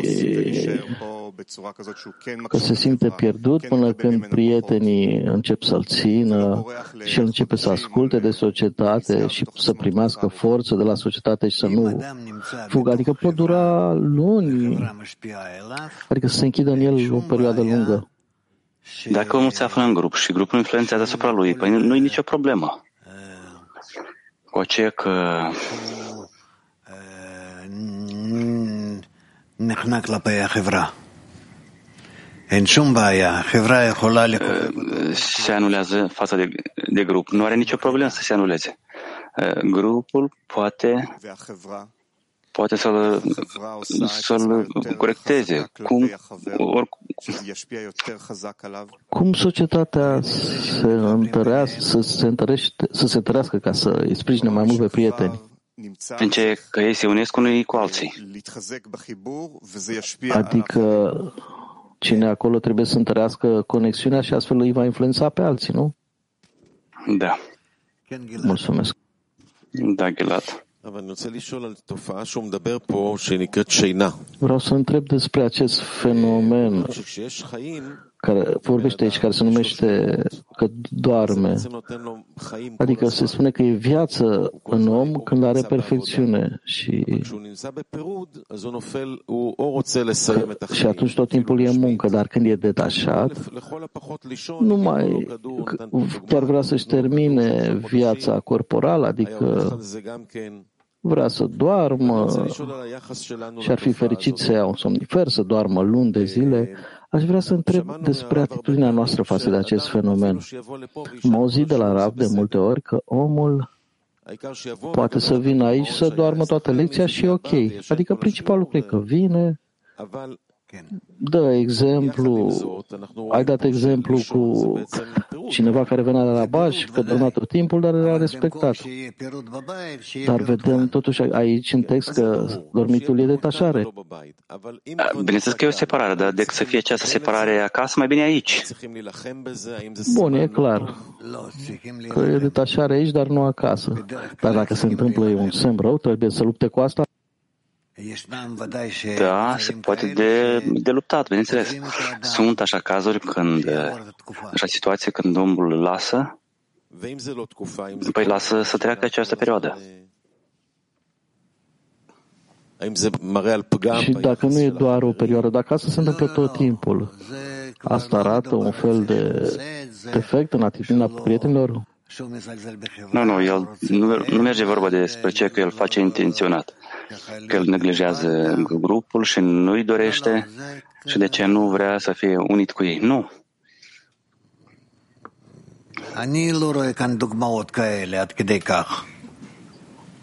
că se simte pierdut până când prietenii încep să-l țină și el începe să asculte de societate și să primească forță de la societate și să nu fugă. Adică pot dura luni, adică să se închidă în el o perioadă lungă. Dacă omul se află în grup și grupul influențează asupra lui, păi nu e nicio problemă. Cu aceea că נחנק כלפי החברה. Se anulează fața de, de grup. Nu are nicio problemă să se anuleze. Grupul poate poate să-l, să-l corecteze, cum, or, Cum societatea se întărească, să se, întărește, să se întărească ca să îi sprijine mai mult pe prieteni? În ce că ei se unesc unii cu alții. Adică cine acolo trebuie să întărească conexiunea și astfel îi va influența pe alții, nu? Da. Mulțumesc. Da, Gilad. Vreau să întreb despre acest fenomen care vorbește aici, care se numește că doarme. Adică se spune că e viață în om când are perfecțiune și, că, și atunci tot timpul e muncă, dar când e detașat, nu mai chiar vrea să-și termine viața corporală, adică vrea să doarmă și ar fi fericit să ia un somnifer, să doarmă luni de zile, aș vrea să întreb despre atitudinea noastră față de acest fenomen. Am auzit de la Rab de multe ori că omul poate să vină aici să doarmă toată lecția și e ok. Adică principalul lucru e că vine, dă exemplu, ai dat exemplu cu cineva care venea de la Baș, că dormea tot timpul, dar era respectat. Dar vedem totuși aici în text că dormitul e detașare. Bineînțeles că e o separare, dar decât să fie această separare acasă, mai bine aici. Bun, e clar. Că e detașare aici, dar nu acasă. Dar dacă se întâmplă e un semn rău, trebuie să lupte cu asta? Da, se poate de, de luptat, bineînțeles. Sunt așa cazuri când, așa situații când omul îl lasă, păi lasă să treacă această perioadă. Și dacă nu e doar o perioadă, dacă asta se întâmplă tot timpul, asta arată un fel de defect în atitudinea prietenilor? Nu, nu, el nu, nu merge vorba despre ce că el face intenționat, că el neglijează grupul și nu-i dorește și de ce nu vrea să fie unit cu ei. Nu.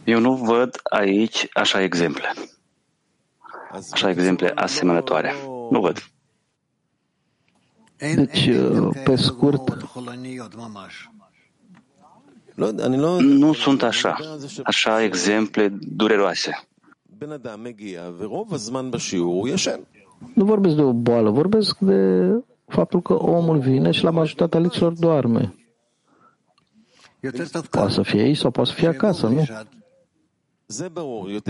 Eu nu văd aici așa exemple. Așa exemple asemănătoare. Nu văd. Deci, pe scurt, nu sunt așa, așa exemple dureroase. Nu vorbesc de o boală, vorbesc de faptul că omul vine și la majoritatea lecțiilor doarme. Poate să fie aici sau poate să fie acasă, nu?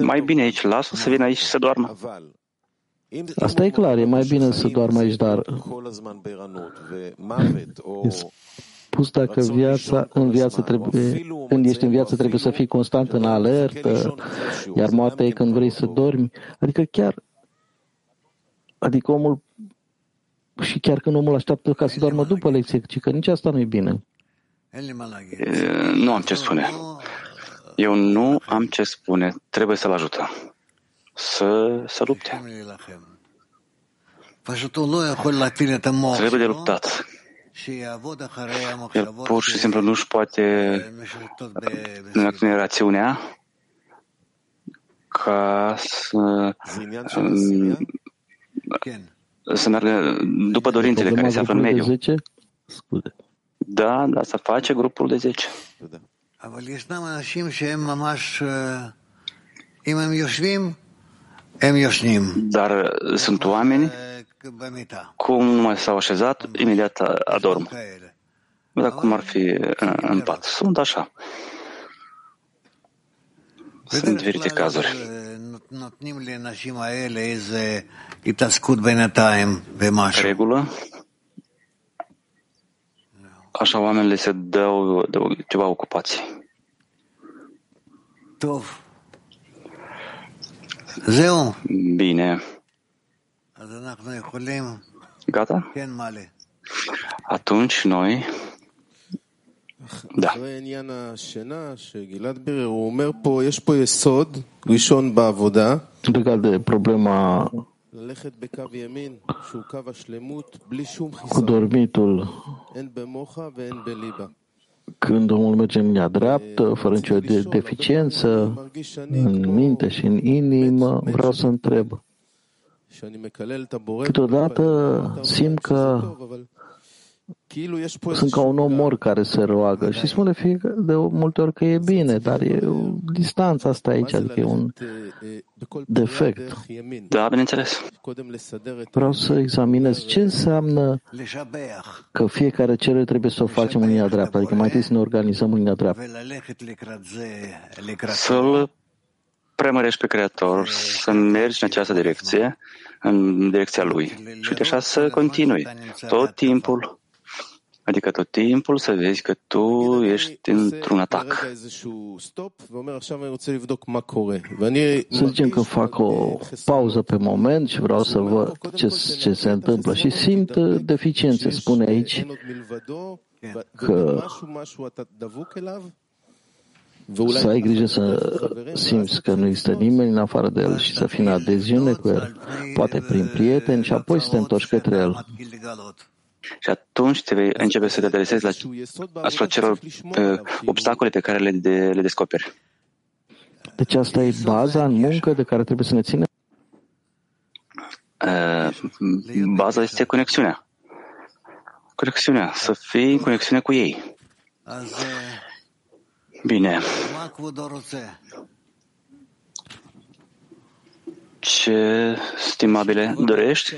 Mai bine aici, lasă să vină aici să doarmă. Asta e clar, e mai bine să doarmă aici, dar spus dacă viața, în viață trebuie, când ești în viață trebuie să fii constant în alertă, iar moartea e când vrei să dormi. Adică chiar, adică omul, și chiar când omul așteaptă ca să doarmă după lecție, ci că nici asta nu e bine. Nu am ce spune. Eu nu am ce spune. Trebuie să-l ajutăm. Să, să lupte. Trebuie de luptat. El pur și simplu nu își poate în rațiunea ca să, să meargă după dorințele care se află în mediu. Da, da, să face grupul de 10. Dar sunt oameni cum nu mai s-au așezat, imediat adorm. Dar cum ar fi în pat. Sunt așa. Sunt diferite cazuri. Regulă. Așa oamenii se dau de ceva ocupații. Bine. Gata? Atunci noi da. Legat de problema cu dormitul, când omul merge în linia dreaptă, fără nicio de deficiență, în minte și în inimă, vreau să întreb, Câteodată simt că sunt ca un om mor care se roagă și spune fie de multe ori că e bine, dar e o distanță asta aici, adică e un defect. Da, bineînțeles. Vreau să examinez ce înseamnă că fiecare cerere trebuie să o facem în linia dreaptă, adică mai întâi să ne organizăm în linia dreaptă. Să-L premărești pe Creator, să mergi în această direcție, în direcția Lui. Și uite așa să continui tot timpul Adică tot timpul să vezi că tu ești într-un atac. Să zicem că fac o pauză pe moment și vreau să văd ce, ce se întâmplă și simt deficiențe. Spune aici că să ai grijă să simți că nu există nimeni în afară de el și să fii în adeziune cu el, poate prin prieteni și apoi să te întorci către el. Și atunci te vei începe să te adresezi la, asupra celor uh, obstacole pe care le, de, le descoperi. Deci asta e baza în muncă de care trebuie să ne ținem? Uh, baza este conexiunea. Conexiunea, să fii în conexiune cu ei. Bine. Ce, stimabile, dorești?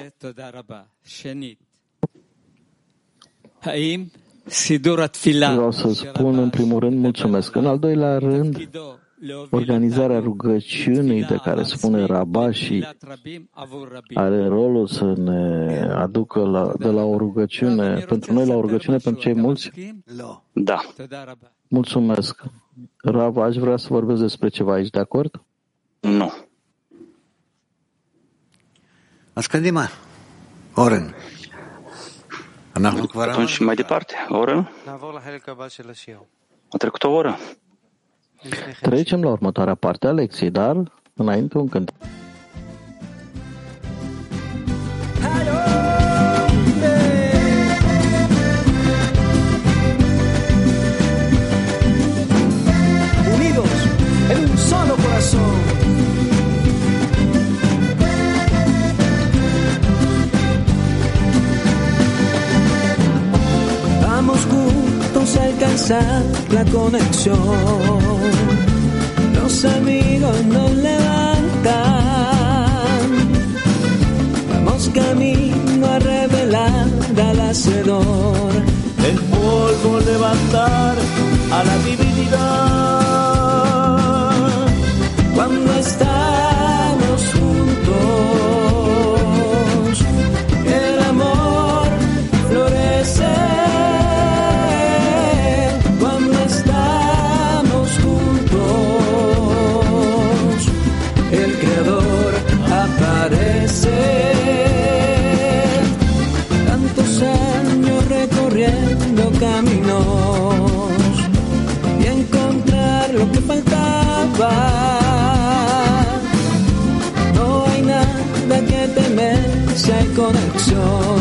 Vreau să spun în primul rând mulțumesc. În al doilea rând, organizarea rugăciunii de care spune Rabba și are rolul să ne aducă la, de la o rugăciune, pentru noi la o rugăciune pentru cei mulți? Da. Mulțumesc. Rabba, aș vrea să vorbesc despre ceva aici, de acord? Nu. Ascădima. Oren. Atunci, mai departe, o oră? A trecut o oră. Trecem la următoarea parte a lecției, dar înainte un cânt. Unidos la conexión. Los amigos nos levantan. Vamos camino a revelar al hacedor. El polvo levantar a la divinidad. Conexión.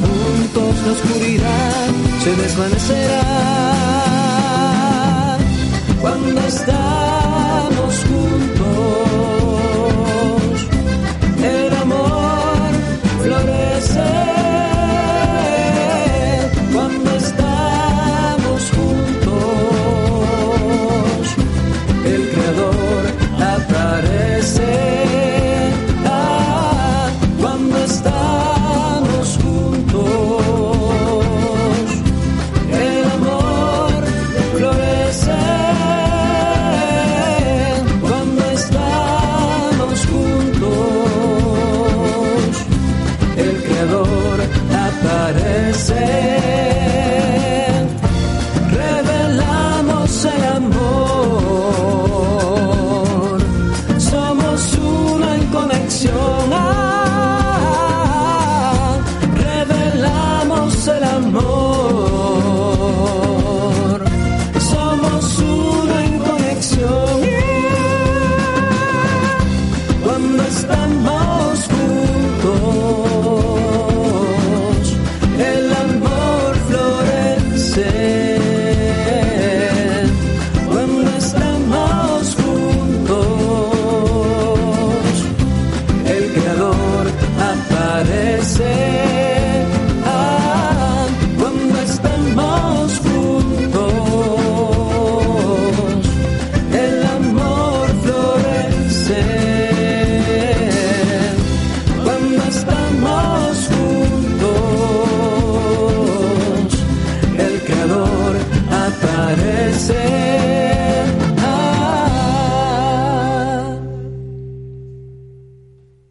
Juntos la oscuridad se desvanecerá. Cuando estamos juntos,